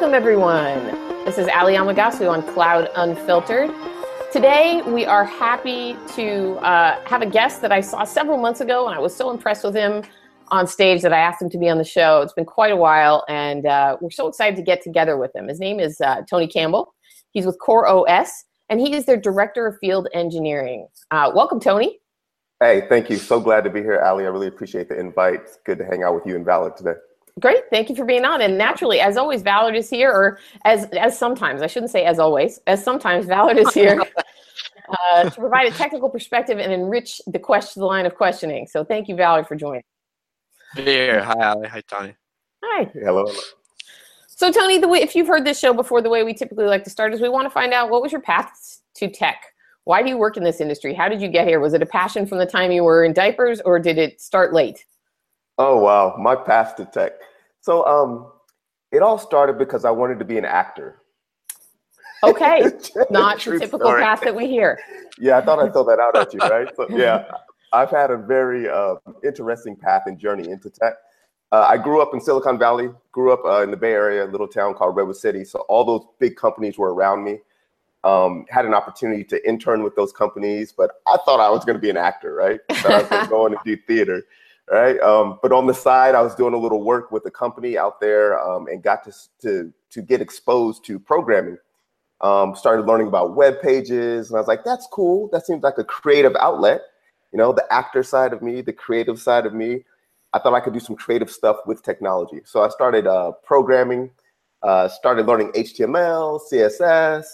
Welcome, everyone. This is Ali Amagasu on Cloud Unfiltered. Today, we are happy to uh, have a guest that I saw several months ago, and I was so impressed with him on stage that I asked him to be on the show. It's been quite a while, and uh, we're so excited to get together with him. His name is uh, Tony Campbell. He's with CoreOS, and he is their Director of Field Engineering. Uh, welcome, Tony. Hey, thank you. So glad to be here, Ali. I really appreciate the invite. It's good to hang out with you and Vallard today. Great, thank you for being on. And naturally, as always, Vallard is here, or as as sometimes I shouldn't say as always, as sometimes Vallard is here uh, to provide a technical perspective and enrich the question, the line of questioning. So thank you, Vallard, for joining. Here, hi Ali, hi Tony. Hi. Hello. So Tony, the way if you've heard this show before, the way we typically like to start is we want to find out what was your path to tech. Why do you work in this industry? How did you get here? Was it a passion from the time you were in diapers, or did it start late? Oh wow, my path to tech. So um, it all started because I wanted to be an actor. Okay, not the typical story. path that we hear. Yeah, I thought I'd throw that out at you, right? So yeah, I've had a very uh, interesting path and journey into tech. Uh, I grew up in Silicon Valley, grew up uh, in the Bay Area, a little town called Redwood City. So all those big companies were around me. Um, had an opportunity to intern with those companies, but I thought I was going to be an actor, right? So I was going to go and do theater, right? Um, but on the side, I was doing a little work with a company out there um, and got to, to to get exposed to programming. Um, started learning about web pages, and I was like, "That's cool. That seems like a creative outlet." You know, the actor side of me, the creative side of me. I thought I could do some creative stuff with technology. So I started uh, programming, uh, started learning HTML, CSS.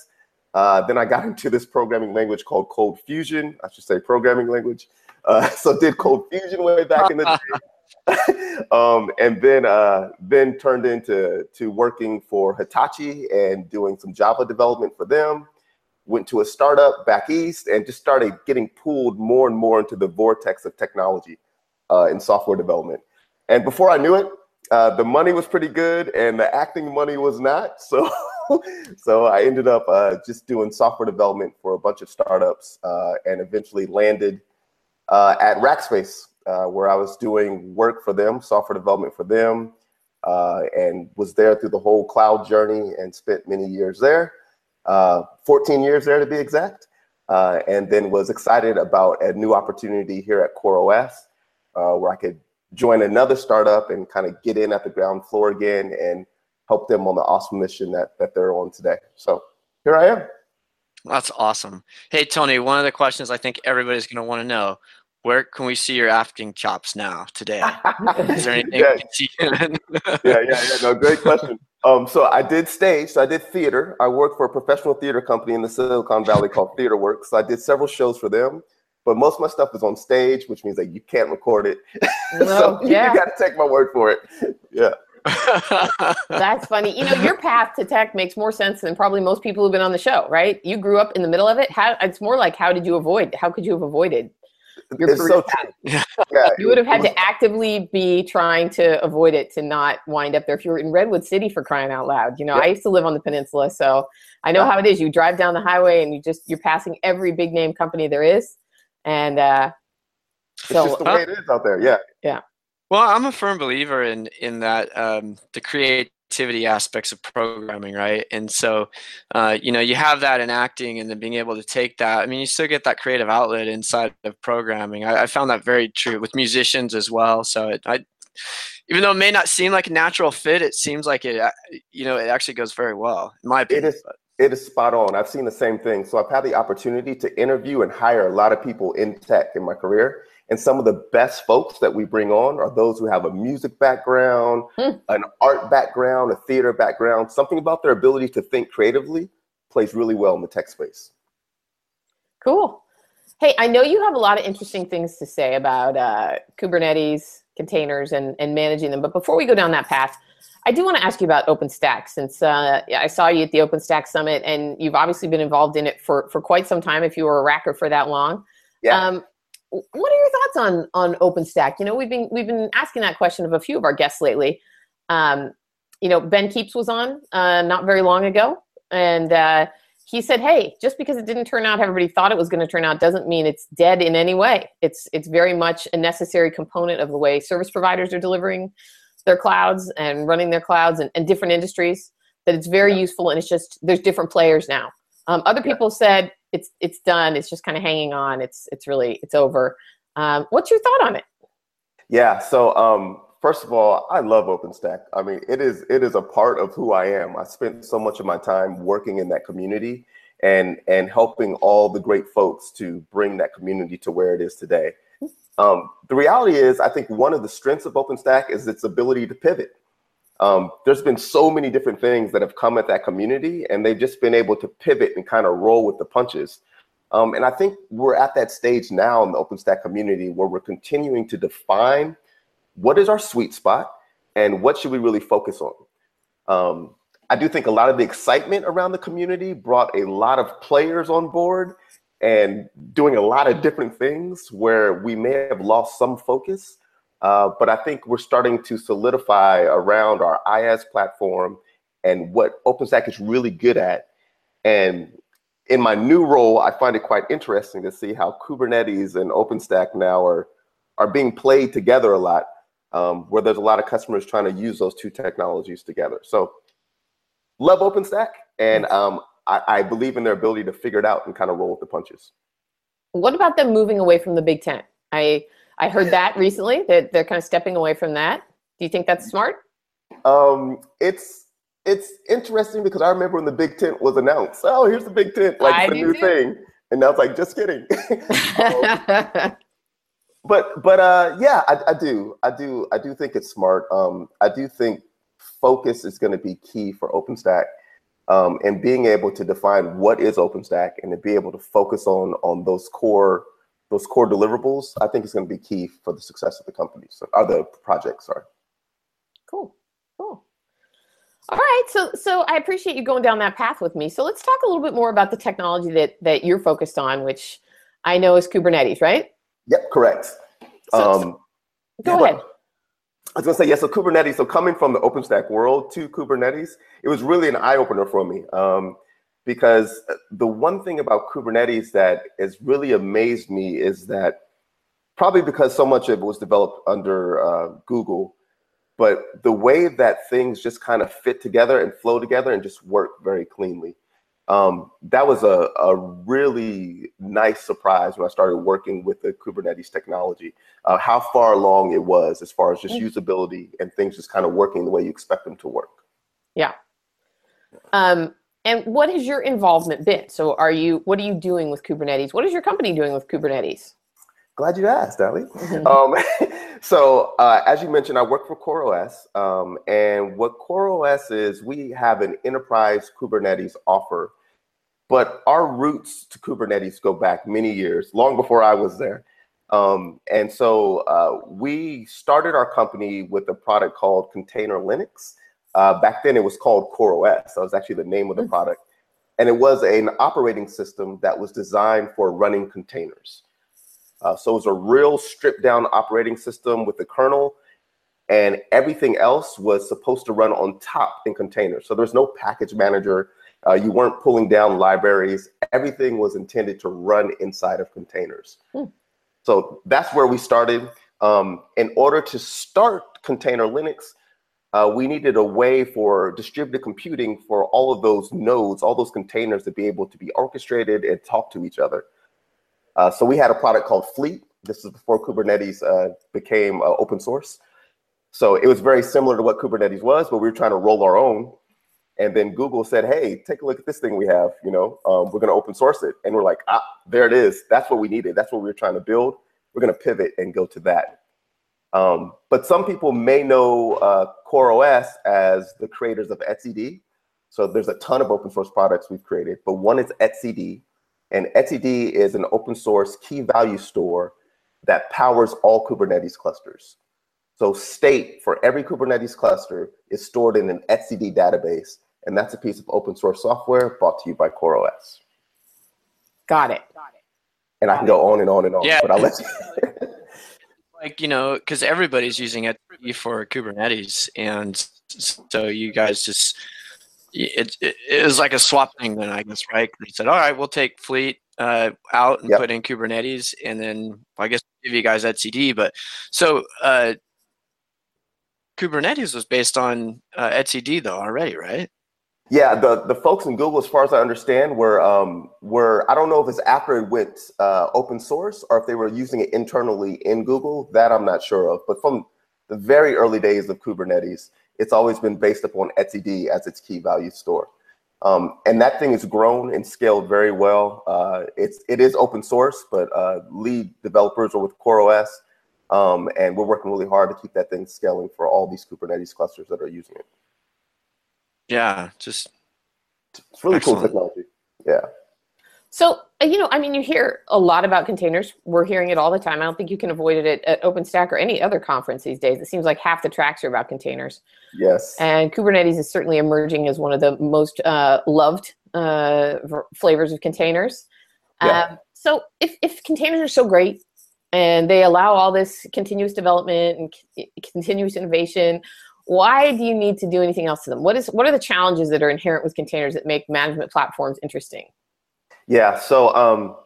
Uh, then I got into this programming language called ColdFusion. I should say programming language. Uh, so did ColdFusion way back in the day. um, and then uh, then turned into to working for Hitachi and doing some Java development for them. Went to a startup back east and just started getting pulled more and more into the vortex of technology uh, in software development. And before I knew it, uh, the money was pretty good and the acting money was not. So, so I ended up uh, just doing software development for a bunch of startups uh, and eventually landed uh, at Rackspace, uh, where I was doing work for them, software development for them, uh, and was there through the whole cloud journey and spent many years there, uh, 14 years there to be exact, uh, and then was excited about a new opportunity here at CoreOS, uh, where I could join another startup and kind of get in at the ground floor again and help them on the awesome mission that, that they're on today. So here I am. That's awesome. Hey Tony, one of the questions I think everybody's going to want to know: Where can we see your acting chops now today? Is there anything Yeah. we can see? yeah, yeah, yeah. No, great question. Um, so I did stage. So I did theater. I worked for a professional theater company in the Silicon Valley called TheaterWorks. So I did several shows for them. But most of my stuff is on stage, which means that you can't record it. so No, yeah. you got to take my word for it. Yeah. That's funny. You know, your path to tech makes more sense than probably most people who've been on the show, right? You grew up in the middle of it. How it's more like how did you avoid? How could you have avoided? Your it's career so path. true. Yeah, You would have had to actively be trying to avoid it to not wind up there. If you were in Redwood City for crying out loud, you know, Yeah. I used to live on the peninsula, so I know Yeah. how it is. You drive down the highway and you just you're passing every big name company there is, and uh, It's so just the way it is out there. Yeah. Well, I'm a firm believer in in that um, the creativity aspects of programming, right? And so, uh, you know, you have that in acting, and then being able to take that. I mean, you still get that creative outlet inside of programming. I, I found that very true with musicians as well. So, it, I, even though it may not seem like a natural fit, it seems like it. uh, You know, it actually goes very well, in my opinion. is. It is spot on. I've seen the same thing. So I've had the opportunity to interview and hire a lot of people in tech in my career. And some of the best folks that we bring on are those who have a music background, Hmm. an art background, a theater background. Something about their ability to think creatively plays really well in the tech space. Cool. Hey, I know you have a lot of interesting things to say about uh, Kubernetes containers and, and managing them. But before we go down that path, I do want to ask you about OpenStack since uh, I saw you at the OpenStack Summit and you've obviously been involved in it for, for quite some time if you were a racker for that long. Yeah. Um, what are your thoughts on on OpenStack? You know, we've been we've been asking that question of a few of our guests lately. Um, you know, Ben Kepes was on uh, not very long ago, and uh, he said, "Hey, just because it didn't turn out how everybody thought it was going to turn out doesn't mean it's dead in any way. It's it's very much a necessary component of the way service providers are delivering their clouds and running their clouds and, and different industries. that it's very yeah. useful, and it's just there's different players now. Um, other people said it's it's done. It's just kind of hanging on. It's it's really it's over. Um, what's your thought on it? Yeah. So um, first of all, I love OpenStack. I mean, it is it is a part of who I am. I spent so much of my time working in that community and and helping all the great folks to bring that community to where it is today. Um, the reality is, I think one of the strengths of OpenStack is its ability to pivot. Um, there's been so many different things that have come at that community, and they've just been able to pivot and kind of roll with the punches. Um, and I think we're at that stage now in the OpenStack community where we're continuing to define what is our sweet spot and what should we really focus on. Um, I do think a lot of the excitement around the community brought a lot of players on board and doing a lot of different things where we may have lost some focus. Uh, but I think we're starting to solidify around our IaaS platform and what OpenStack is really good at. And in my new role, I find it quite interesting to see how Kubernetes and OpenStack now are are being played together a lot, um, where there's a lot of customers trying to use those two technologies together. So, love OpenStack, and um, I, I believe in their ability to figure it out and kind of roll with the punches. What about them moving away from the Big Tent? I I heard that recently that they're kind of stepping away from that. Do you think that's smart? Um, it's it's interesting because I remember when the Big Tent was announced. Oh, here's the Big Tent, like I the new too. thing, and I was like, just kidding. um, but but uh, yeah, I, I, do, I do, I do think it's smart. Um, I do think focus is going to be key for OpenStack um, and being able to define what is OpenStack and to be able to focus on on those core those core deliverables, I think is going to be key for the success of the company. So, or the project. Sorry. Cool. Cool. All right. So, so I appreciate you going down that path with me. So, let's talk a little bit more about the technology that that you're focused on, which I know is Kubernetes, right? Yep. Correct. So, um, so go yeah, ahead. I was gonna say, yeah, so Kubernetes, so coming from the OpenStack world to Kubernetes, it was really an eye opener for me. Um, because the one thing about Kubernetes that has really amazed me is that probably because so much of it was developed under uh, Google, but the way that things just kind of fit together and flow together and just work very cleanly. Um, that was a, a really nice surprise when I started working with the Kubernetes technology, uh, how far along it was as far as just mm-hmm. usability and things just kind of working the way you expect them to work. Yeah. Um, and what has your involvement been? So are you, what are you doing with Kubernetes? What is your company doing with Kubernetes? Glad you asked, Ali. um, so, uh, as you mentioned, I work for CoreOS. Um, and what CoreOS is, we have an enterprise Kubernetes offer. But our roots to Kubernetes go back many years, long before I was there. Um, and so uh, we started our company with a product called Container Linux. Uh, back then, it was called CoreOS. That was actually the name of the mm. product. And it was an operating system that was designed for running containers. Uh, so it was a real stripped down operating system with the kernel, and everything else was supposed to run on top in containers. So there's no package manager. Uh, you weren't pulling down libraries. Everything was intended to run inside of containers. Hmm. So that's where we started. Um, in order to start Container Linux, uh, we needed a way for distributed computing for all of those nodes, all those containers to be able to be orchestrated and talk to each other. Uh, so we had a product called Fleet. This is before Kubernetes uh, became uh, open source. So it was very similar to what Kubernetes was, but we were trying to roll our own. And then Google said, "Hey, take a look at this thing we have. You know, um, we're going to open source it." And we're like, "Ah, there it is. That's what we needed. That's what we were trying to build. We're going to pivot and go to that." Um, but some people may know uh, CoreOS as the creators of etcd. So there's a ton of open source products we've created, but one is etcd, and etcd is an open source key value store that powers all Kubernetes clusters. So state for every Kubernetes cluster is stored in an etcd database, and that's a piece of open source software brought to you by CoreOS. Got it. Got it. And I can go on and on and on, yeah. but I'll let you. like you know, because everybody's using it for Kubernetes, and so you guys just it, it, it was like a swap thing then I guess right? They said all right we'll take fleet uh, out and yep. put in Kubernetes and then well, I guess give you guys etcd. But so uh, Kubernetes was based on uh, etcd though already right Yeah, the, the folks in Google, as far as I understand, were um, were I don't know if it's after it went uh, open source or if they were using it internally in Google. That I'm not sure of. But from the very early days of Kubernetes, it's always been based upon etcd as its key value store. Um, and that thing has grown and scaled very well. Uh, it's it is open source, but uh, lead developers are with CoreOS, um, and we're working really hard to keep that thing scaling for all these Kubernetes clusters that are using it. Yeah, just it's really excellent. cool technology. Yeah. So, uh, you know, I mean, you hear a lot about containers. We're hearing it all the time. I don't think you can avoid it at, at OpenStack or any other conference these days. It seems like half the tracks are about containers. Yes. And Kubernetes is certainly emerging as one of the most uh, loved uh, flavors of containers. Yeah. Um, so, if, if containers are so great and they allow all this continuous development and c- continuous innovation, why do you need to do anything else to them? What is what are the challenges that are inherent with containers that make management platforms interesting? Yeah, so um,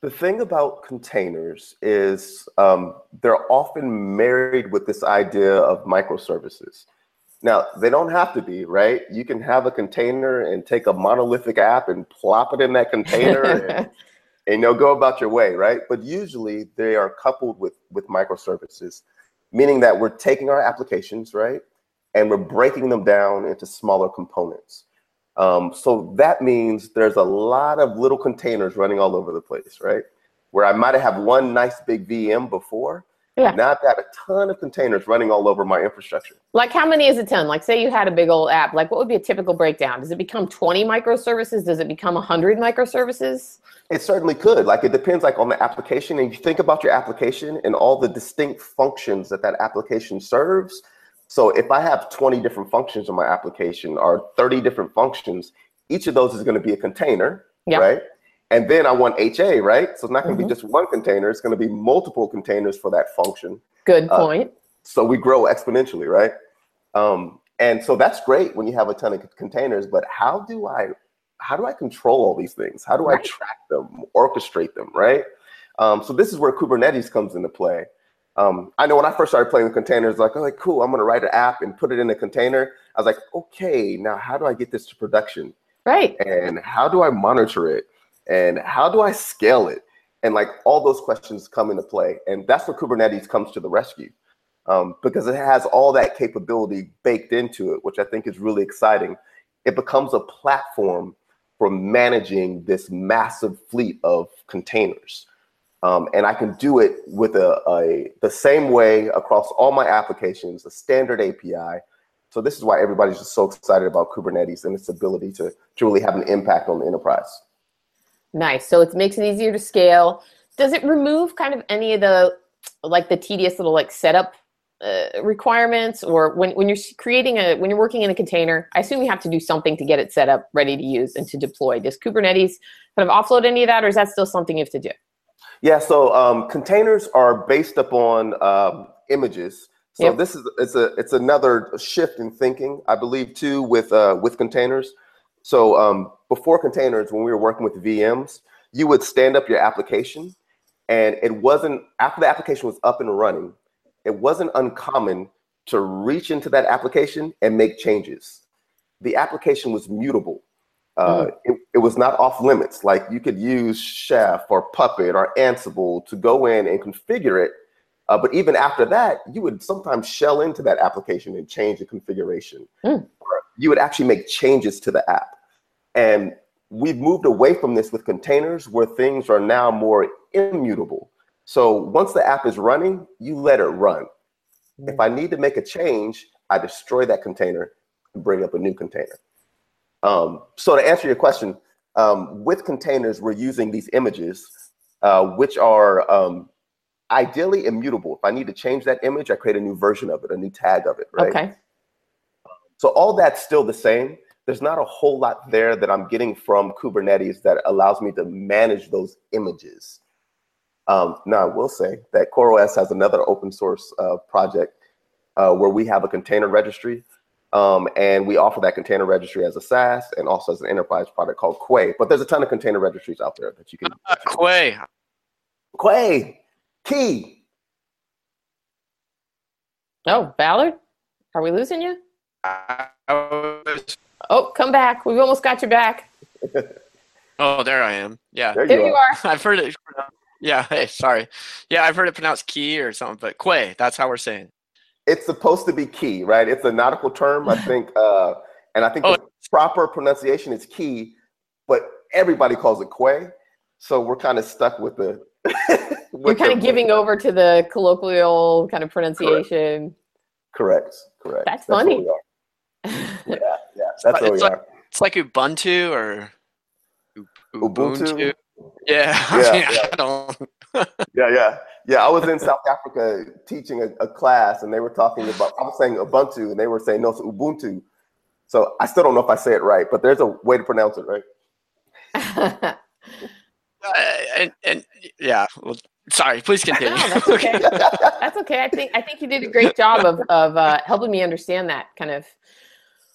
the thing about containers is um, they're often married with this idea of microservices. Now, they don't have to be, right? You can have a container and take a monolithic app and plop it in that container and, and you know go about your way, right? But usually they are coupled with with microservices, meaning that we're taking our applications, right? And we're breaking them down into smaller components. Um, so that means there's a lot of little containers running all over the place, right? Where I might have had one nice big VM before. Yeah. Now I've got a ton of containers running all over my infrastructure. Like how many is a ton? Like say you had a big old app, like what would be a typical breakdown? Does it become 20 microservices? Does it become 100 microservices? It certainly could. Like it depends like on the application and you think about your application and all the distinct functions that that application serves so if I have 20 different functions in my application or 30 different functions, each of those is going to be a container, yep. right? And then I want HA, right? So it's not going to mm-hmm. be just one container. It's going to be multiple containers for that function. Good uh, point. Uh, so we grow exponentially, right? Um, and so that's great when you have a ton of containers. But how do I how do I control all these things? How do right. I track them, orchestrate them, right? Um, so this is where Kubernetes comes into play. Um, I know when I first started playing with containers, like, oh, like, cool, I'm gonna write an app and put it in a container. I was like, okay, now how do I get this to production? Right. And how do I monitor it? And how do I scale it? And like all those questions come into play. And that's where Kubernetes comes to the rescue um, because it has all that capability baked into it, which I think is really exciting. It becomes a platform for managing this massive fleet of containers. Um, and I can do it with a, a, the same way across all my applications, a standard API. So this is why everybody's just so excited about Kubernetes and its ability to, to really have an impact on the enterprise. Nice. So it makes it easier to scale. Does it remove kind of any of the like the tedious little like setup uh, requirements or when, when you're creating a when you're working in a container i assume you have to do something to get it set up ready to use and to deploy does kubernetes kind of offload any of that or is that still something you have to do yeah, so um, containers are based upon um, images. So yep. this is it's a it's another shift in thinking, I believe, too, with uh, with containers. So um, before containers, when we were working with VMs, you would stand up your application, and it wasn't after the application was up and running, it wasn't uncommon to reach into that application and make changes. The application was mutable. Uh, mm. it, it, was not off limits. Like you could use Chef or Puppet or Ansible to go in and configure it. Uh, but even after that, you would sometimes shell into that application and change the configuration. Mm. You would actually make changes to the app. And we've moved away from this with containers where things are now more immutable. So once the app is running, you let it run. Mm. If I need to make a change, I destroy that container and bring up a new container. Um, so to answer your question, um, with containers, we're using these images, uh, which are um, ideally immutable. If I need to change that image, I create a new version of it, a new tag of it, right? Okay. So all that's still the same. There's not a whole lot there that I'm getting from Kubernetes that allows me to manage those images. Um, now, I will say that CoreOS has another open source uh, project uh, where we have a container registry um, and we offer that container registry as a SaaS and also as an enterprise product called Quay. But there's a ton of container registries out there that you can. Uh, Quay. Quay. Key. Oh, Vallard? Are we losing you? I was Oh, come back. We've almost got you back. oh, there I am. Yeah. There, there you, are. are. I've heard it. Yeah. Hey, sorry. Yeah, I've heard it pronounced key or something, but quay, that's how we're saying. It's supposed to be key, right? It's a nautical term, I think. Uh, and I think oh. the proper pronunciation is key, but everybody calls it quay. So we're kind of stuck with the. with You're kind of giving over to the colloquial kind of pronunciation. Correct. Correct. That's, that's funny. yeah, yeah. That's what we like, are. It's like Ubuntu or Ubuntu. Ubuntu. Yeah. Yeah, mean, yeah. yeah, yeah. Yeah, I was in South Africa teaching a, a, class, and they were talking about. I was saying Ubuntu, and they were saying no, it's Ubuntu. So I still don't know if I say it right, but there's a way to pronounce it, right? uh, and, and yeah, well, sorry. Please continue. No, that's okay. that's okay. I think I think you did a great job of of uh, helping me understand that kind of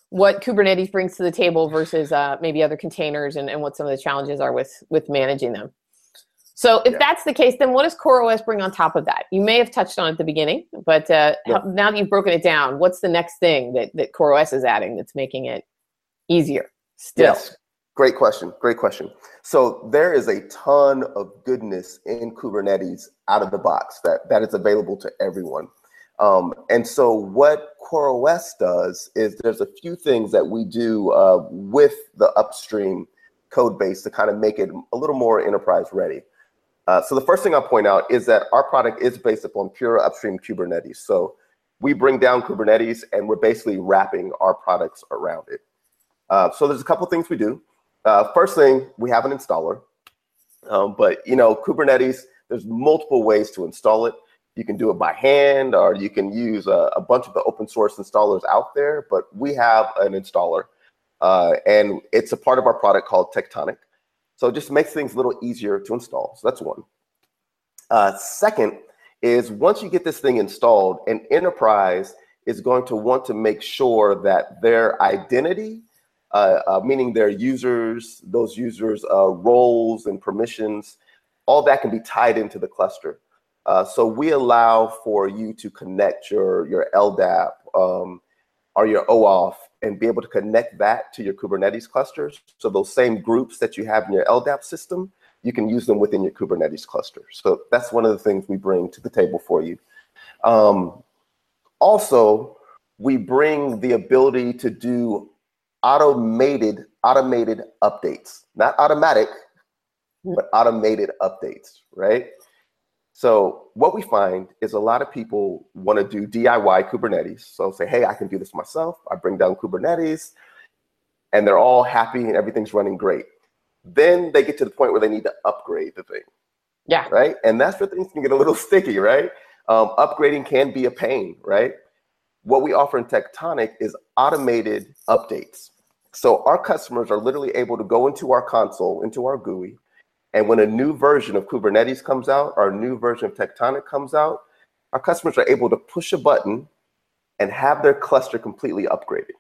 what Kubernetes brings to the table versus uh, maybe other containers and, and what some of the challenges are with with managing them. So if yeah. that's the case, then what does CoreOS bring on top of that? You may have touched on at the beginning, but uh, yeah. now that you've broken it down, what's the next thing that, that CoreOS is adding that's making it easier still? Yes. Great question. Great question. So there is a ton of goodness in Kubernetes out of the box that, that is available to everyone. Um, and so what CoreOS does is there's a few things that we do uh, with the upstream code base to kind of make it a little more enterprise ready. Uh, so the first thing I'll point out is that our product is based upon pure upstream Kubernetes. So we bring down Kubernetes and we're basically wrapping our products around it. Uh, so there's a couple things we do. Uh, first thing, we have an installer. Um, but you know, Kubernetes, there's multiple ways to install it. You can do it by hand, or you can use a, a bunch of the open source installers out there. But we have an installer, uh, and it's a part of our product called Tectonic. So it just makes things a little easier to install. So that's one. Uh, second is once you get this thing installed, an enterprise is going to want to make sure that their identity, uh, uh, meaning their users, those users' uh, roles and permissions, all that can be tied into the cluster. Uh, so we allow for you to connect your, your LDAP um, or your OAuth and be able to connect that to your Kubernetes clusters. So those same groups that you have in your LDAP system, you can use them within your Kubernetes cluster. So that's one of the things we bring to the table for you. Um, also, we bring the ability to do automated automated updates, not automatic, but automated updates, right? So what we find is a lot of people want to do DIY Kubernetes. So say, hey, I can do this myself. I bring down Kubernetes and they're all happy and everything's running great. Then they get to the point where they need to upgrade the thing. Yeah. Right. And that's where things can get a little sticky, right? Um, upgrading can be a pain, right? What we offer in Tectonic is automated updates. So our customers are literally able to go into our console, into our GUI, and when a new version of Kubernetes comes out or a new version of Tectonic comes out, our customers are able to push a button and have their cluster completely upgraded.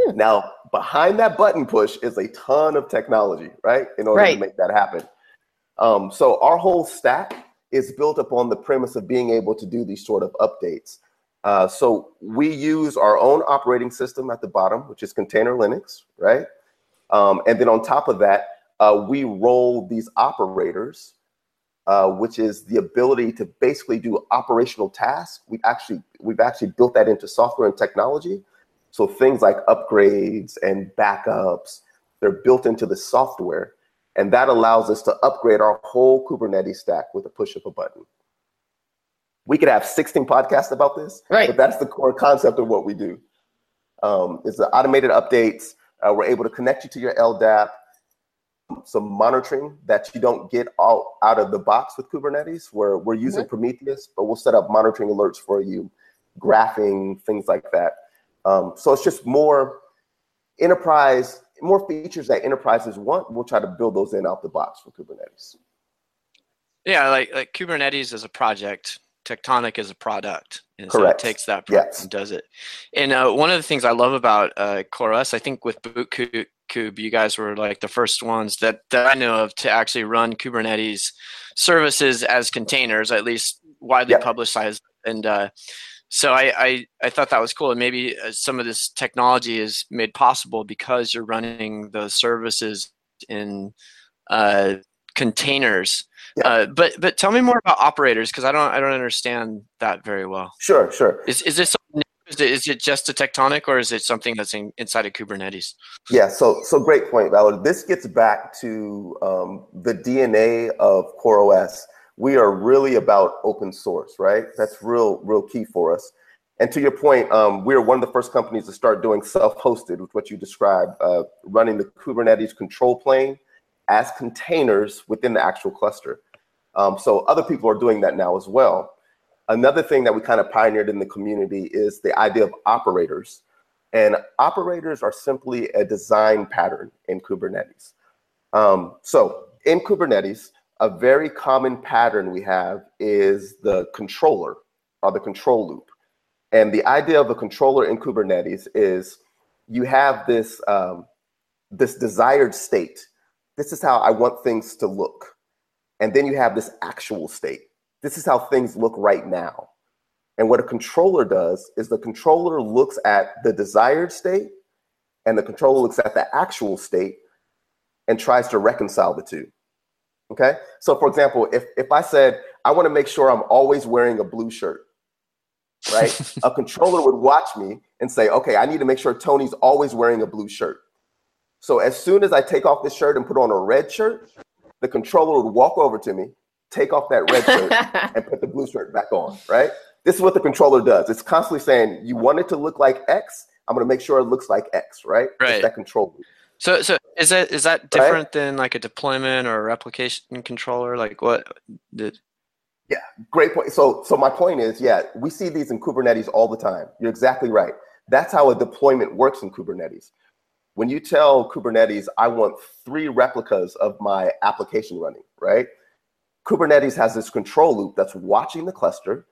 Hmm. Now, behind that button push is a ton of technology, right? In order right. to make that happen. Um, so our whole stack is built upon the premise of being able to do these sort of updates. Uh, so we use our own operating system at the bottom, which is container Linux, right? Um, and then on top of that, uh, we roll these operators, uh, which is the ability to basically do operational tasks. We actually we've actually built that into software and technology. So things like upgrades and backups, they're built into the software, and that allows us to upgrade our whole Kubernetes stack with a push of a button. We could have 16 podcasts about this, right? But that's the core concept of what we do. Um, it's the automated updates. Uh, we're able to connect you to your LDAP some monitoring that you don't get out, out of the box with Kubernetes, where we're using mm-hmm. Prometheus, but we'll set up monitoring alerts for you, graphing, things like that. Um, so it's just more enterprise, more features that enterprises want. We'll try to build those in out the box for Kubernetes. Yeah, like like Kubernetes is a project, Tectonic is a product, and Correct. so it takes that product yes. and does it. And uh, one of the things I love about uh, CoreOS, I think with Bootkube, Kube, you guys were like the first ones that, that I know of to actually run Kubernetes services as containers, at least widely yep. publicized. And uh, so I, I, I thought that was cool, and maybe uh, some of this technology is made possible because you're running those services in uh, containers. Yeah. Uh, but but tell me more about operators because I don't I don't understand that very well. Sure, sure. Is is this is it, is it just a tectonic or is it something that's in, inside of Kubernetes? Yeah, so so great point, Vallard. This gets back to um, the DNA of CoreOS we are really about open source, right? That's real, real key for us. And to your point, um, we are one of the first companies to start doing self-hosted, with what you described, uh, running the Kubernetes control plane as containers within the actual cluster. Um, so other people are doing that now as well. Another thing that we kind of pioneered in the community is the idea of operators. And operators are simply a design pattern in Kubernetes. Um, so in Kubernetes, a very common pattern we have is the controller or the control loop. And the idea of a controller in Kubernetes is you have this, um, this desired state. This is how I want things to look. And then you have this actual state. This is how things look right now. And what a controller does is the controller looks at the desired state and the controller looks at the actual state and tries to reconcile the two. Okay. So for example, if, if I said, I want to make sure I'm always wearing a blue shirt, right? a controller would watch me and say, okay, I need to make sure Tony's always wearing a blue shirt. So as soon as I take off this shirt and put on a red shirt, the controller would walk over to me, take off that red shirt and put the blue shirt back on, right? This is what the controller does. It's constantly saying, you want it to look like X, I'm going to make sure it looks like X, right? Right. It's that control. So, so is that is that different right? than like a deployment or a replication controller? Like what? Did... Yeah, great point. So, so my point is, yeah, we see these in Kubernetes all the time. You're exactly right. That's how a deployment works in Kubernetes. When you tell Kubernetes, I want three replicas of my application running, right? Kubernetes has this control loop that's watching the cluster.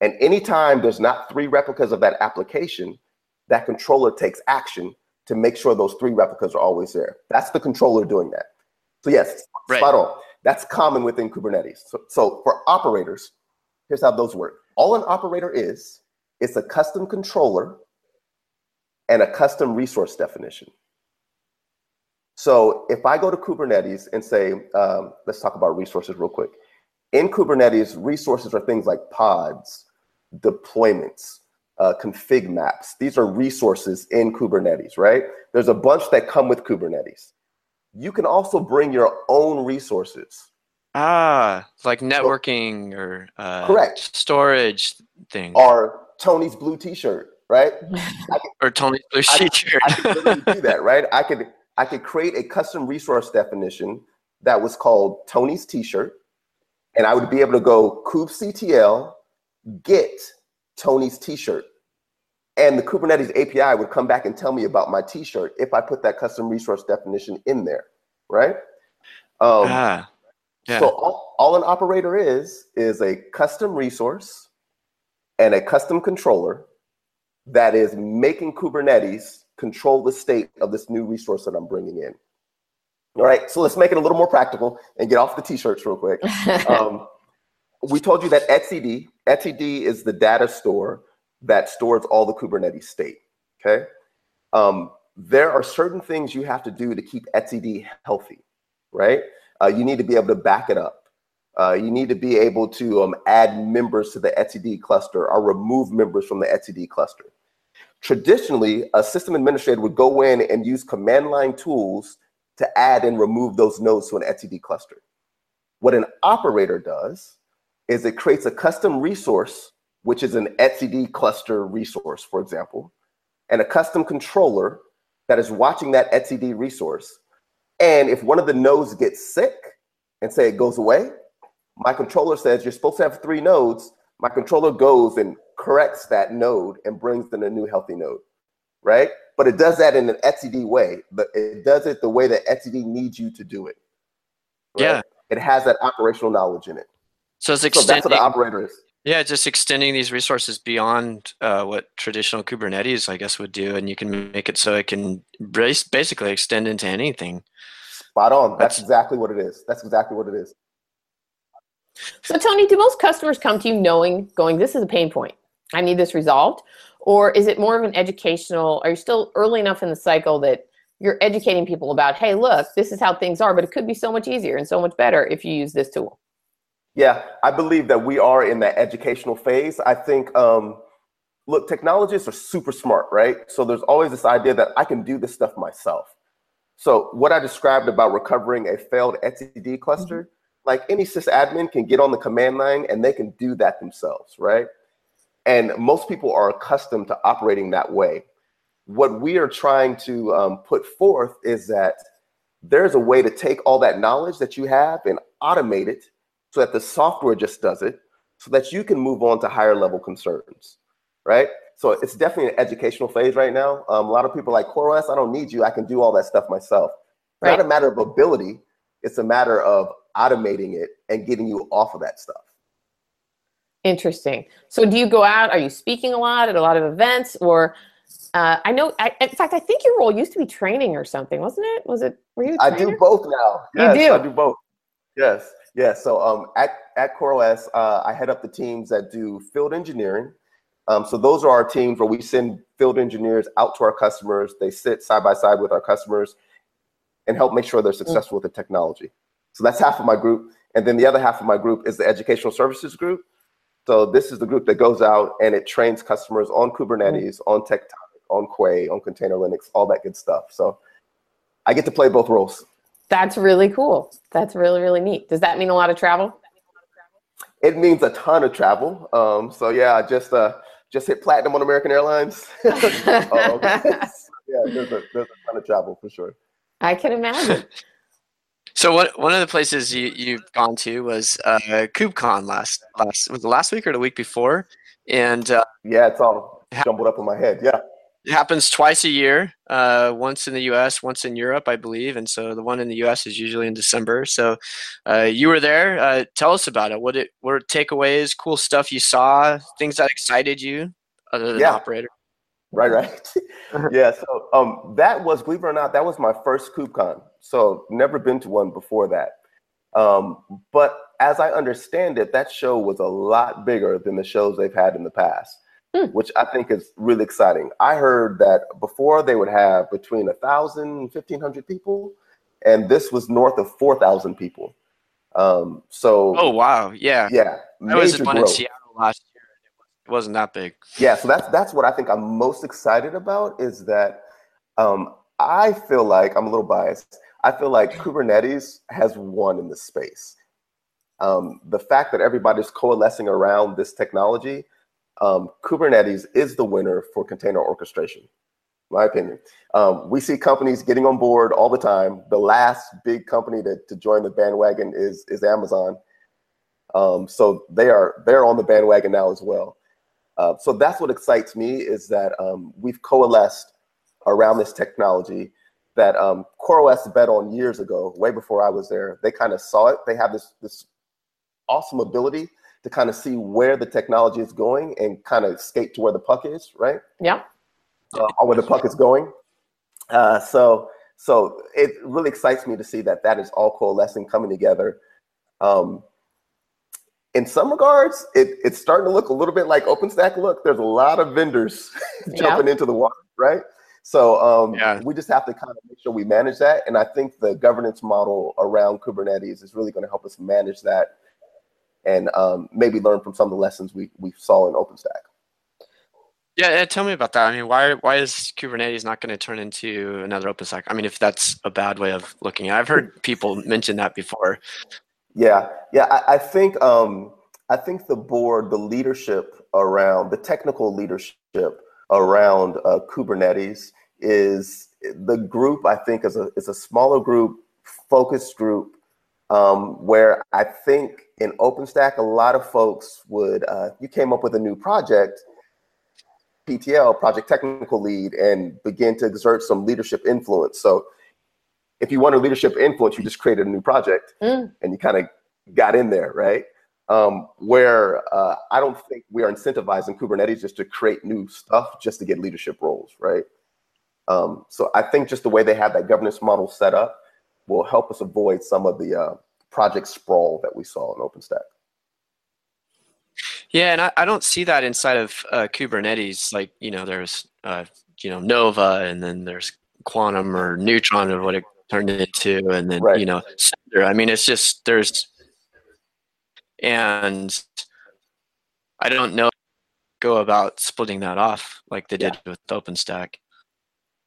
And anytime there's not three replicas of that application, that controller takes action to make sure those three replicas are always there. That's the controller doing that. So yes, right. spot on. That's common within Kubernetes. So, so for operators, here's how those work. All an operator is, it's a custom controller and a custom resource definition. So if I go to Kubernetes and say, um, let's talk about resources real quick. In Kubernetes, resources are things like pods, deployments, uh, config maps. These are resources in Kubernetes, right? There's a bunch that come with Kubernetes. You can also bring your own resources. Ah, like networking or uh, correct storage thing. Or Tony's blue T-shirt, right? Could, or Tony's blue T-shirt. I, I could do that, right? I could I could create a custom resource definition that was called Tony's T-shirt, and I would be able to go kubectl get Tony's T-shirt, and the Kubernetes API would come back and tell me about my T-shirt if I put that custom resource definition in there, right? Um, ah, yeah. So all, all an operator is is a custom resource and a custom controller that is making Kubernetes control the state of this new resource that I'm bringing in. All right, so let's make it a little more practical and get off the t-shirts real quick. Um, we told you that etcd, etcd is the data store that stores all the Kubernetes state, okay? Um, there are certain things you have to do to keep etcd healthy, right? Uh, you need to be able to back it up. Uh, you need to be able to um, add members to the etcd cluster or remove members from the etcd cluster. Traditionally, a system administrator would go in and use command line tools to add and remove those nodes to an etcd cluster. What an operator does is it creates a custom resource which is an etcd cluster resource, for example, and a custom controller that is watching that etcd resource. And if one of the nodes gets sick and say it goes away, my controller says you're supposed to have three nodes. My controller goes and corrects that node and brings in a new healthy node, right? But it does that in an etcd way. But it does it the way that etcd needs you to do it. Right? Yeah. It has that operational knowledge in it. So it's extending, so that's what the operator is. Yeah, just extending these resources beyond uh, what traditional Kubernetes, I guess, would do, and you can make it so it can basically extend into anything. Spot on. That's, That's exactly what it is. That's exactly what it is. So, Tony, do most customers come to you knowing, going, this is a pain point? I need this resolved? Or is it more of an educational? Are you still early enough in the cycle that you're educating people about, hey, look, this is how things are, but it could be so much easier and so much better if you use this tool? Yeah, I believe that we are in that educational phase. I think, um, look, technologists are super smart, right? So there's always this idea that I can do this stuff myself. So what I described about recovering a failed etcd cluster, mm-hmm. Like any sysadmin can get on the command line and they can do that themselves, right? And most people are accustomed to operating that way. What we are trying to um, put forth is that there's a way to take all that knowledge that you have and automate it so that the software just does it so that you can move on to higher level concerns, right? So it's definitely an educational phase right now. Um, a lot of people are like CoreOS, I don't need you. I can do all that stuff myself. Right. Not a matter of ability. It's a matter of automating it and getting you off of that stuff. Interesting. So do you go out? Are you speaking a lot at a lot of events or uh, I know. I, in fact, I think your role used to be training or something, wasn't it? Was it? Were you? I do both now. Yes, you do. I do both. Yes. Yes. So um, at at CoreOS, uh, I head up the teams that do field engineering. Um, so those are our teams where we send field engineers out to our customers. They sit side by side with our customers and help make sure they're mm. successful mm. with the technology. So that's half of my group, and then the other half of my group is the educational services group. So this is the group that goes out and it trains customers on Kubernetes, mm. on Tectonic, on Quay, on Container Linux, all that good stuff. So I get to play both roles. That's really cool. That's really, really neat. Does that mean a lot of travel? It means a ton of travel. Um, so yeah, I just uh, just hit platinum on American Airlines. um, yeah, there's a, there's a ton of travel for sure. I can imagine. So what one of the places you you've gone to was uh, KubeCon last last was last week or the week before, and uh, yeah, it's all jumbled up in my head. Yeah, it happens twice a year, uh, once in the U.S., once in Europe, I believe, and so the one in the U.S. is usually in December. So uh, you were there. Uh, tell us about it. What it what were takeaways, cool stuff you saw, things that excited you, other than yeah. operator. Right, right. yeah. So um, that was, believe it or not, that was my first KubeCon. So never been to one before that. Um, but as I understand it, that show was a lot bigger than the shows they've had in the past, hmm. which I think is really exciting. I heard that before they would have between a thousand, fifteen hundred people, and this was north of four thousand people. Um, so. Oh wow! Yeah. Yeah. I was one growth. in Seattle last year. It wasn't that big. Yeah. So that's that's what I think I'm most excited about is that um, I feel like I'm a little biased. I feel like Kubernetes has won in this space. Um, the fact that everybody's coalescing around this technology, um, Kubernetes is the winner for container orchestration, my opinion. Um, we see companies getting on board all the time. The last big company to, to join the bandwagon is, is Amazon. Um, so they are they're on the bandwagon now as well. Uh, so that's what excites me is that um, we've coalesced around this technology that um, CoreOS bet on years ago, way before I was there. They kind of saw it. They have this this awesome ability to kind of see where the technology is going and kind of skate to where the puck is, right? Yeah. Uh, or where the puck is going. Uh, so so it really excites me to see that that is all coalescing, coming together. Um, in some regards, it, it's starting to look a little bit like OpenStack. Look, there's a lot of vendors jumping into the water, right? So um, yeah. we just have to kind of make sure we manage that. And I think the governance model around Kubernetes is really going to help us manage that and um, maybe learn from some of the lessons we, we saw in OpenStack. Yeah, tell me about that. I mean, why why is Kubernetes not going to turn into another OpenStack? I mean, if that's a bad way of looking at it, I've heard people mention that before. Yeah, yeah, I, I think um, I think the board, the leadership around the technical leadership around uh, Kubernetes is the group. I think is a is a smaller group, focused group, um, where I think in OpenStack a lot of folks would. Uh, you came up with a new project, PTL, project technical lead, and begin to exert some leadership influence. So. If you want a leadership influence, you just created a new project mm. and you kind of got in there, right? Um, where uh, I don't think we are incentivizing Kubernetes just to create new stuff just to get leadership roles, right? Um, so I think just the way they have that governance model set up will help us avoid some of the uh, project sprawl that we saw in OpenStack. Yeah, and I, I don't see that inside of uh, Kubernetes. Like, you know, there's, uh, you know, Nova, and then there's Quantum or Neutron, or what it turned into, and then Right. you know, Cinder. I mean, it's just there's, and I don't know go about splitting that off like they did with OpenStack.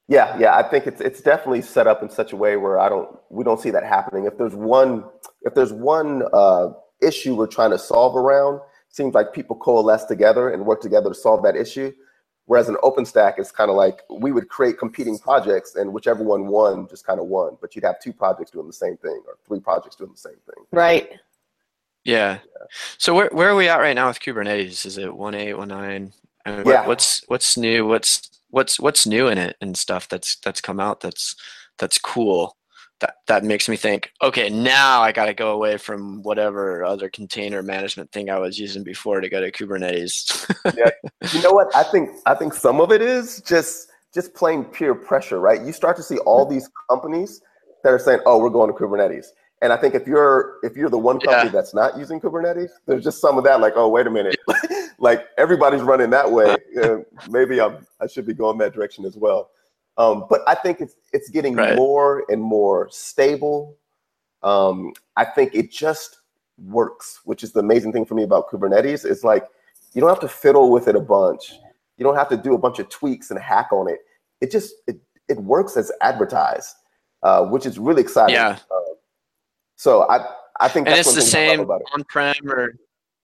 Yeah, yeah, I think it's it's definitely set up in such a way where I don't we don't see that happening. If there's one if there's one uh, issue we're trying to solve around, seems like people coalesce together and work together to solve that issue. Whereas an OpenStack is kind of like we would create competing projects and whichever one won just kind of won, but you'd have two projects doing the same thing or three projects doing the same thing. Right. Yeah. So where where are we at right now with Kubernetes? Is it one eight, one nine? Yeah. what's what's new? What's what's what's new in it and stuff that's that's come out that's that's cool. That that makes me think, okay, now I got to go away from whatever other container management thing I was using before to go to Kubernetes. yeah. You know what? I think I think some of it is just just plain peer pressure, right? You start to see all hmm. these companies that are saying, "Oh, we're going to Kubernetes." And I think if you're if you're the one company Yeah. that's not using Kubernetes, there's just some of that, like, "Oh, wait a minute, like everybody's running that way. Uh, maybe I'm, I should be going that direction as well." Um, but I think it's it's getting Right. more and more stable. Um, I think it just works, which is the amazing thing for me about Kubernetes. It's like you don't have to fiddle with it a bunch. You don't have to do a bunch of tweaks and hack on it. It just it, it works as advertised, uh, which is really exciting. Yeah. Uh, so I I think and that's it's the one thing I love same it. on-prem or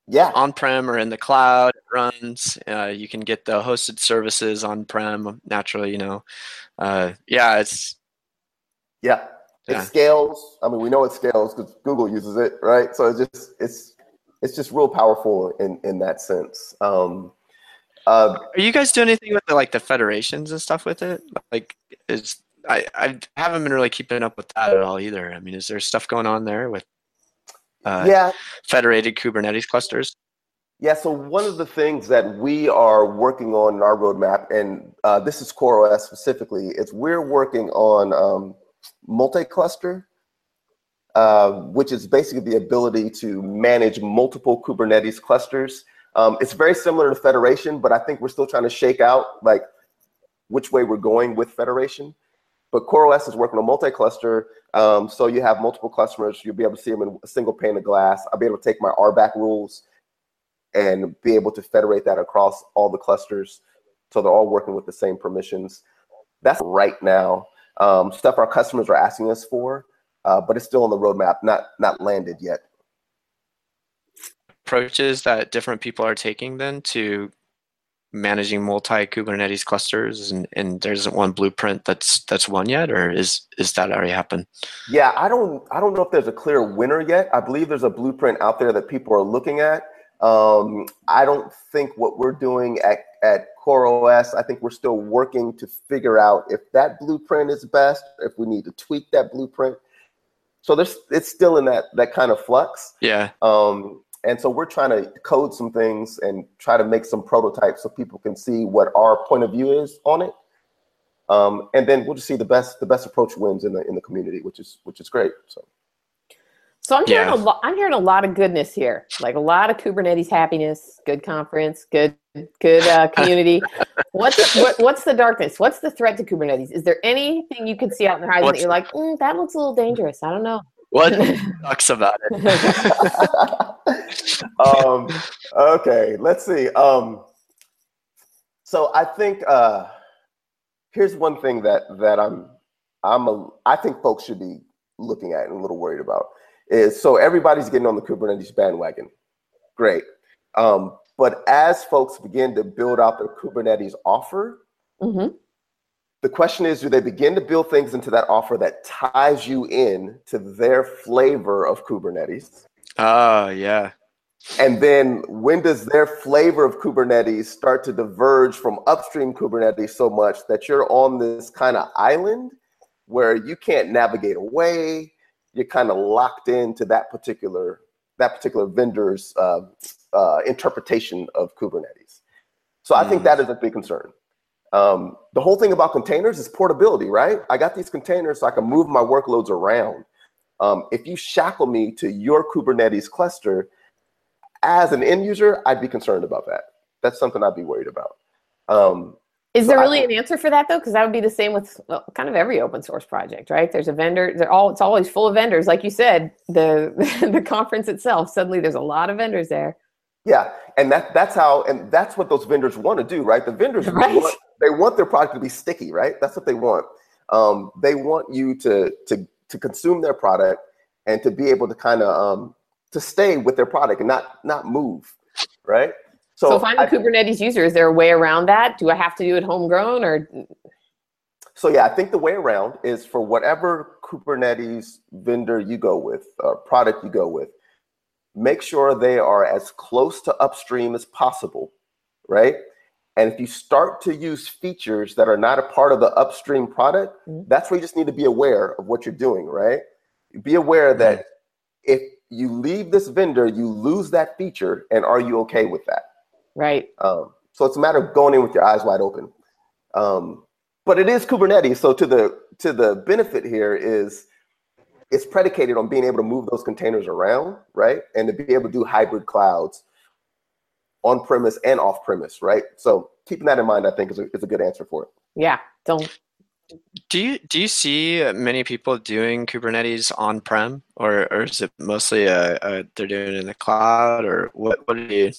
Yeah, on-prem or in the cloud it runs uh, you can get the hosted services on-prem naturally you know uh, yeah it's yeah. It Yeah. scales. I mean, we know it scales because Google uses it, right? So it's just it's it's just real powerful in in that sense. Um, uh, are you guys doing anything with the, like the federations and stuff with it like is I, I haven't been really keeping up with that at all either i mean is there stuff going on there with uh, yeah, federated kubernetes clusters Yeah, so one of the things that we are working on in our roadmap, and uh, this is CoreOS specifically, is we're working on um, multi-cluster, uh, which is basically the ability to manage multiple Kubernetes clusters. Um, it's very similar to Federation, but I think we're still trying to shake out like which way we're going with Federation. But CoreOS is working on multi-cluster, um, so you have multiple customers. You'll be able to see them in a single pane of glass. I'll be able to take my RBAC rules and be able to federate that across all the clusters so they're all working with the same permissions. That's right now um, stuff our customers are asking us for, uh, but it's still on the roadmap, not not landed yet. approaches that different people are taking then to managing multi kubernetes clusters and, and there isn't one blueprint that's that's one yet or is is that already happened Yeah, I don't I don't know if there's a clear winner yet. I believe there's a blueprint out there that people are looking at. Um, I don't think what we're doing at at CoreOS, I think we're still working to figure out if that blueprint is best, if we need to tweak that blueprint. So there's it's still in that that kind of flux. yeah Um, and so we're trying to code some things and try to make some prototypes so people can see what our point of view is on it. Um, and then we'll just see the best the best approach wins in the in the community, which is which is great. So So I'm hearing Yeah. a lot. I'm hearing a lot of goodness here, like a lot of Kubernetes happiness, good conference, good good uh, community. what's what, what's the darkness? What's the threat to Kubernetes? Is there anything you can see out in the horizon that you're like, mm, that looks a little dangerous? I don't know. what sucks about it um, okay, let's see. Um, so I think uh, here's one thing that that I'm I'm a, I think folks should be looking at and a little worried about is so everybody's getting on the Kubernetes bandwagon. Great. Um, but as folks begin to build out their Kubernetes offer, hmm the question is, do they begin to build things into that offer that ties you in to their flavor of Kubernetes? oh yeah And then when does their flavor of Kubernetes start to diverge from upstream Kubernetes so much that you're on this kind of island where you can't navigate away? You're kind of locked into that particular that particular vendor's uh, uh, interpretation of Kubernetes. So I think Mm. that is a big concern. Um, the whole thing about containers is portability, right? I got these containers so I can move my workloads around. Um, if you shackle me to your Kubernetes cluster, as an end user, I'd be concerned about that. That's something I'd be worried about. Um, is there really an answer for that though? Because that would be the same with well, kind of every open source project, right? There's a vendor. They're all. It's always full of vendors, like you said. The the conference itself. Suddenly, there's a lot of vendors there. Yeah, and that that's how, and that's what those vendors want to do, right? The vendors right. want, they want their product to be sticky, right? That's what they want. Um, they want you to to to consume their product and to be able to kind of um, to stay with their product and not not move, right? So, so if I'm a I, Kubernetes user, is there a way around that? Do I have to do it homegrown or? So yeah, I think the way around is for whatever Kubernetes vendor you go with, or product you go with, make sure they are as close to upstream as possible, right? And if you start to use features that are not a part of the upstream product, mm-hmm. that's where you just need to be aware of what you're doing, right? Be aware that if you leave this vendor, you lose that feature, and are you okay with that? Right. Um, so it's a matter of going in with your eyes wide open. Um, but it is Kubernetes. So to the to the benefit here is it's predicated on being able to move those containers around, right? And to be able to do hybrid clouds on premise and off premise, right? So keeping that in mind, I think is a, is a good answer for it. Yeah. Don't. Do you do you see many people doing Kubernetes on prem, or, or is it mostly a, a, they're doing it in the cloud, or what? What do you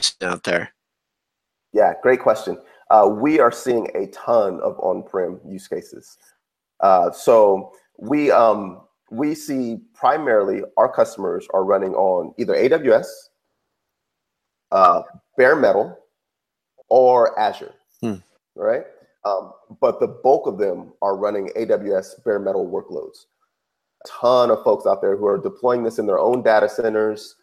see out there? Yeah, great question. Uh, we are seeing a ton of on-prem use cases. Uh, so we um, we see primarily our customers are running on either AWS, uh, bare metal, or Azure. Hmm. Right, um, but the bulk of them are running AWS bare metal workloads. A ton of folks out there who are deploying this in their own data centers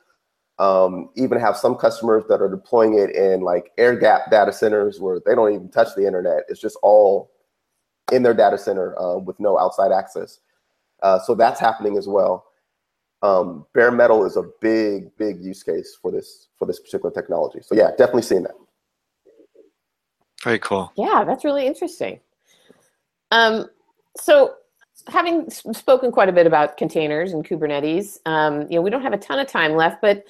um, even have some customers that are deploying it in like air gap data centers where they don't even touch the internet. It's just all in their data center uh, with no outside access. Uh, so that's happening as well. Um, bare metal is a big, big use case for this for this particular technology. So yeah, definitely seeing that. Very cool. Yeah, that's really interesting. Um, so having spoken quite a bit about containers and Kubernetes, um, you know, we don't have a ton of time left, but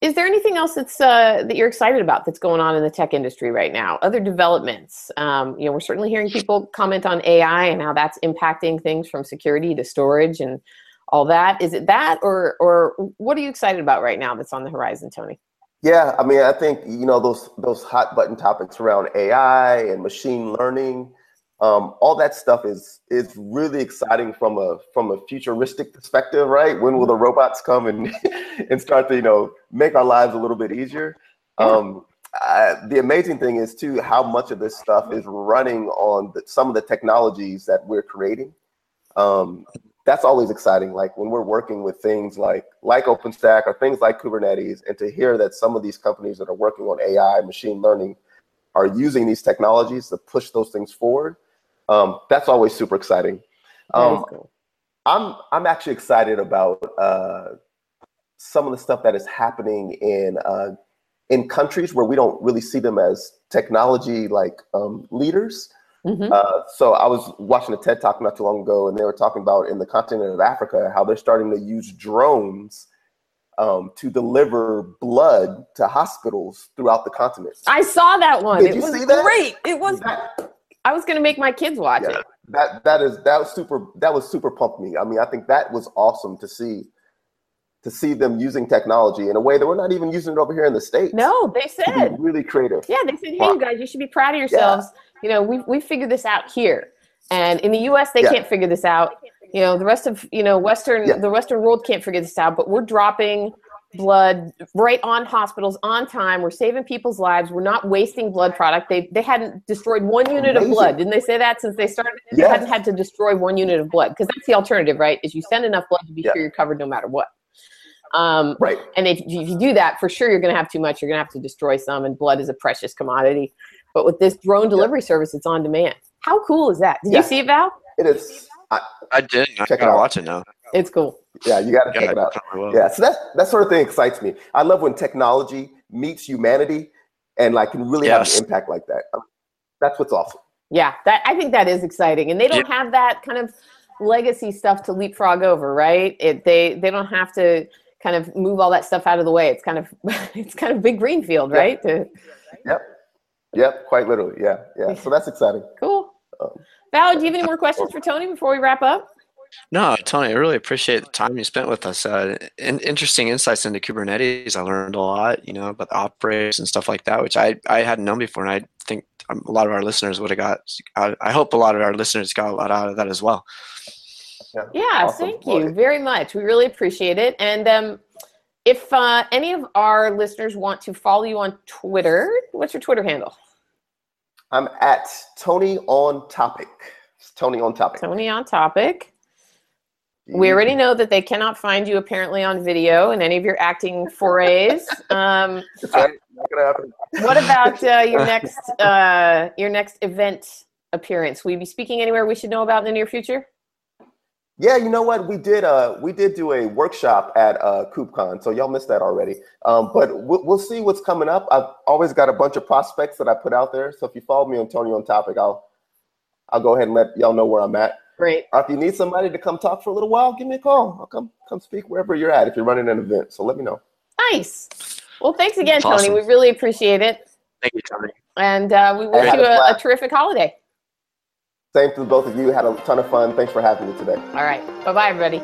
is there anything else that's uh, that you're excited about that's going on in the tech industry right now? Other developments? Um, you know, we're certainly hearing people comment on AI and how that's impacting things from security to storage and all that. Is it that, or or what are you excited about right now that's on the horizon, Tony? Yeah, I mean, I think you know those those hot button topics around AI and machine learning um, all that stuff is is really exciting from a from a futuristic perspective, right? When will the robots come and and start to you know make our lives a little bit easier? Yeah. Um, I, the amazing thing is too how much of this stuff is running on the, some of the technologies that we're creating. Um, that's always exciting. Like when we're working with things like like OpenStack or things like Kubernetes, and to hear that some of these companies that are working on AI, machine learning, are using these technologies to push those things forward um, that's always super exciting. Um, cool. I'm I'm actually excited about uh, some of the stuff that is happening in uh, in countries where we don't really see them as technology like um, leaders. Mm-hmm. Uh, so I was watching a TED talk not too long ago, and they were talking about in the continent of Africa how they're starting to use drones um, to deliver blood to hospitals throughout the continent. I saw that one. Did it was great. It was. That, I was gonna make my kids watch yeah, it. That that is that was super that was super pumped me. I mean, I think that was awesome to see to see them using technology in a way that we're not even using it over here in the states. No, they said really creative. Yeah, they said, "Hey, you guys, you should be proud of yourselves. Yeah. You know, we we figured this out here, and in the U.S. they yeah. can't figure this out. You know, the rest of you know Western yeah. the Western world can't figure this out, but we're dropping blood right on hospitals on time. We're saving people's lives. We're not wasting blood product. They they hadn't destroyed one unit Amazing. of blood. Didn't they say that since they started? Yes. They hadn't had to destroy one unit of blood because that's the alternative, right? Is you send enough blood to be sure you're covered no matter what. Um, right. And if, if you do that, for sure you're going to have too much. You're going to have to destroy some, and blood is a precious commodity. But with this drone delivery service, it's on demand. How cool is that? Did you see it, Val? It is. I, I did. I gotta watch it now. It's cool. Yeah, you got to check it out. Yeah, so that that sort of thing excites me. I love when technology meets humanity and like can really yes. have an impact like that. That's what's awesome. Yeah, that I think that is exciting, and they don't yeah. have that kind of legacy stuff to leapfrog over, right? It they they don't have to kind of move all that stuff out of the way. It's kind of it's kind of big green field, Yeah. right? To, Yep. Yep. Quite literally. Yeah. Yeah. So that's exciting. cool. Um, Val, do you have any more questions for Tony before we wrap up? No, Tony, I really appreciate the time you spent with us. Uh, in, interesting insights into Kubernetes. I learned a lot, you know, about the operators and stuff like that, which I, I hadn't known before. And I think um, a lot of our listeners would have got, I, I hope a lot of our listeners got a lot out of that as well. Yeah, Awesome. thank Well, you very much. We really appreciate it. And um, if uh, any of our listeners want to follow you on Twitter, what's your Twitter handle? I'm at Tony on topic. It's Tony on topic. Tony on topic. We already know that they cannot find you apparently on video in any of your acting forays. Um, right. Not gonna happen. what about uh, your next uh, your next event appearance? Will you be speaking anywhere we should know about in the near future? Yeah, you know what? We did uh we did do a workshop at uh KubeCon, so y'all missed that already. Um, but we'll, we'll see what's coming up. I've always got a bunch of prospects that I put out there. So if you follow me on Tony on Topic, I'll I'll go ahead and let y'all know where I'm at. Great. Or if you need somebody to come talk for a little while, give me a call. I'll come come speak wherever you're at if you're running an event. So let me know. Nice. Well, thanks again, Tony. Awesome. We really appreciate it. Thank you, Tony. And uh, we wish you a a, a terrific holiday. Same to both of you. Had a ton of fun. Thanks for having me today. All right. Bye bye, everybody.